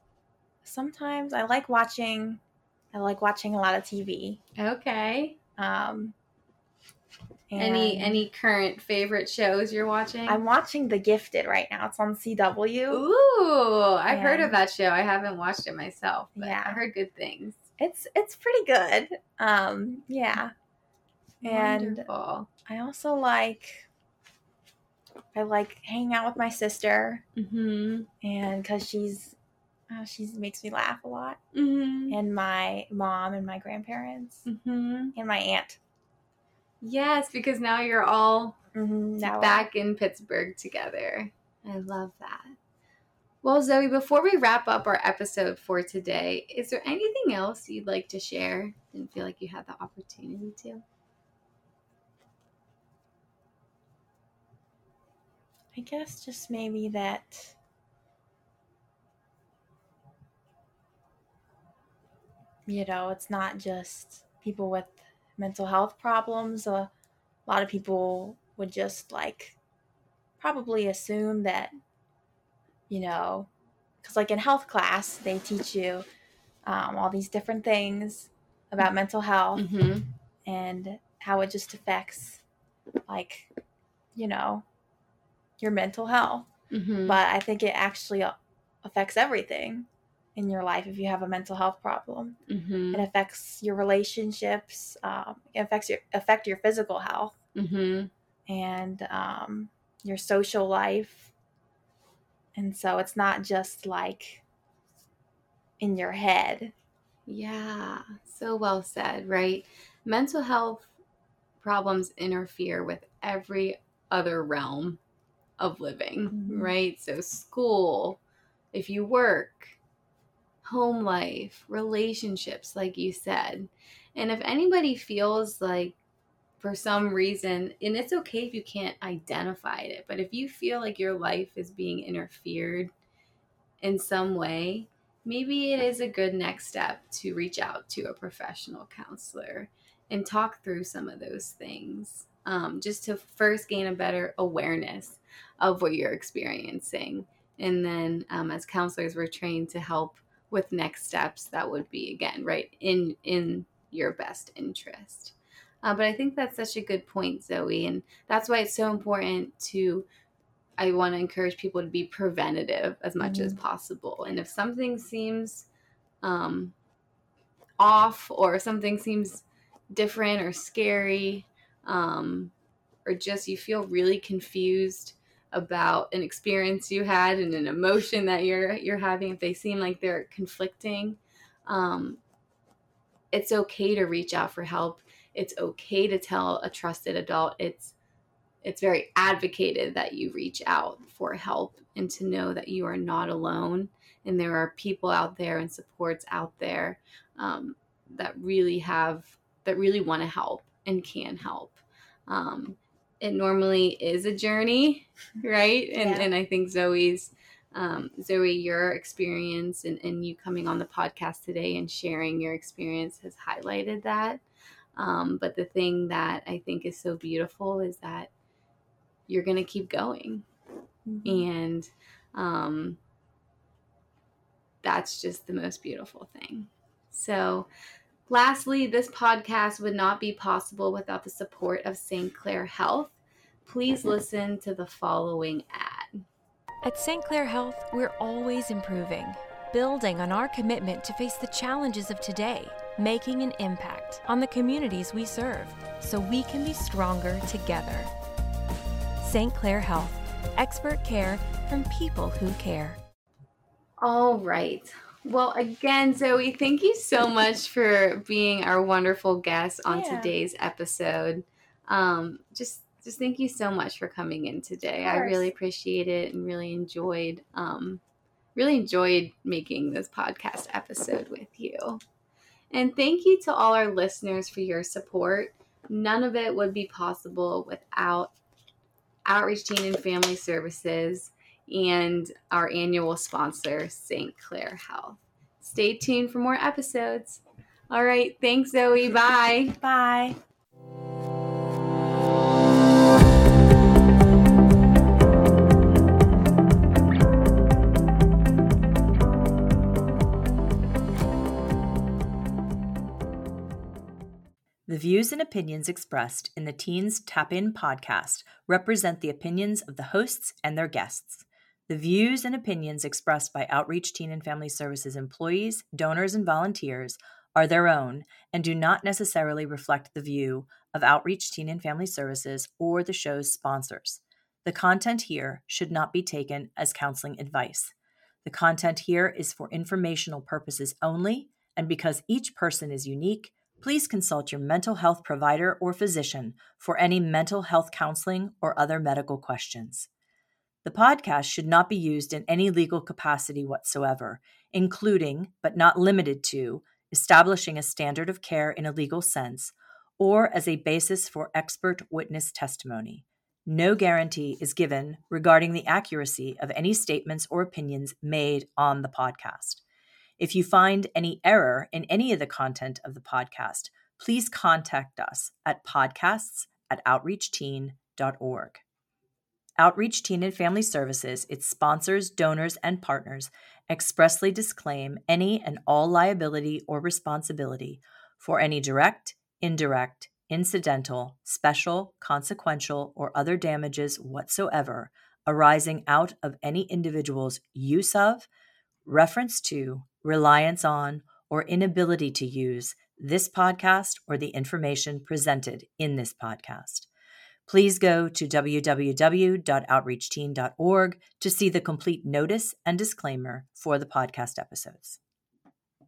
sometimes i like watching i like watching a lot of tv okay um any any current favorite shows you're watching? I'm watching The Gifted right now. It's on CW. Ooh, I've and heard of that show. I haven't watched it myself, yeah, I heard good things. It's it's pretty good. Um, yeah. And Wonderful. I also like I like hanging out with my sister, mm-hmm. and because she's uh, she makes me laugh a lot, mm-hmm. and my mom and my grandparents mm-hmm. and my aunt. Yes, because now you're all mm-hmm, now back in Pittsburgh together. I love that. Well, Zoe, before we wrap up our episode for today, is there anything else you'd like to share? Didn't feel like you had the opportunity to. I guess just maybe that you know, it's not just people with mental health problems. a lot of people would just like probably assume that, you know, because like in health class, they teach you um, all these different things about mental health mm-hmm. and how it just affects, like, you know, your mental health. Mm-hmm. But I think it actually affects everything in your life if you have a mental health problem. Mm-hmm. It affects your relationships. Um, it affects your affect your physical health mm-hmm. and um, your social life. And so it's not just like in your head. Yeah, so well said, right? Mental health problems interfere with every other realm of living, mm-hmm. right? So, school, if you work, home life, relationships, like you said. And if anybody feels like for some reason, and it's okay if you can't identify it, but if you feel like your life is being interfered in some way, maybe it is a good next step to reach out to a professional counselor and talk through some of those things um, just to first gain a better awareness of what you're experiencing. And then, um, as counselors, we're trained to help with next steps that would be again right in in your best interest uh, but i think that's such a good point zoe and that's why it's so important to i want to encourage people to be preventative as much mm-hmm. as possible and if something seems um, off or something seems different or scary um, or just you feel really confused about an experience you had and an emotion that you're you're having if they seem like they're conflicting um, it's okay to reach out for help. It's okay to tell a trusted adult. It's it's very advocated that you reach out for help and to know that you are not alone and there are people out there and supports out there um, that really have that really want to help and can help. Um, it normally is a journey, right? And yeah. and I think Zoe's um, Zoe, your experience and, and you coming on the podcast today and sharing your experience has highlighted that. Um, but the thing that I think is so beautiful is that you're going to keep going. Mm-hmm. And um, that's just the most beautiful thing. So, lastly, this podcast would not be possible without the support of St. Clair Health. Please listen to the following ad. At St. Clair Health, we're always improving, building on our commitment to face the challenges of today, making an impact on the communities we serve so we can be stronger together. St. Clair Health, expert care from people who care. All right. Well, again, Zoe, thank you so much for being our wonderful guest on yeah. today's episode. Um, just just thank you so much for coming in today. I really appreciate it and really enjoyed um, really enjoyed making this podcast episode with you. And thank you to all our listeners for your support. None of it would be possible without Outreach Teen and Family Services and our annual sponsor, St. Clair Health. Stay tuned for more episodes. All right. Thanks, Zoe. Bye. Bye. The views and opinions expressed in the Teens Tap In podcast represent the opinions of the hosts and their guests. The views and opinions expressed by Outreach Teen and Family Services employees, donors, and volunteers are their own and do not necessarily reflect the view of Outreach Teen and Family Services or the show's sponsors. The content here should not be taken as counseling advice. The content here is for informational purposes only, and because each person is unique, please consult your mental health provider or physician for any mental health counseling or other medical questions. The podcast should not be used in any legal capacity whatsoever, including, but not limited to, establishing a standard of care in a legal sense or as a basis for expert witness testimony. No guarantee is given regarding the accuracy of any statements or opinions made on the podcast. If you find any error in any of the content of the podcast, please contact us at podcasts at outreachteen.org. Outreach Teen and Family Services, its sponsors, donors, and partners expressly disclaim any and all liability or responsibility for any direct, indirect, incidental, special, consequential, or other damages whatsoever arising out of any individual's use of, reference to, reliance on, or inability to use this podcast or the information presented in this podcast. Please go to www.outreachteen.org to see the complete notice and disclaimer for the podcast episodes.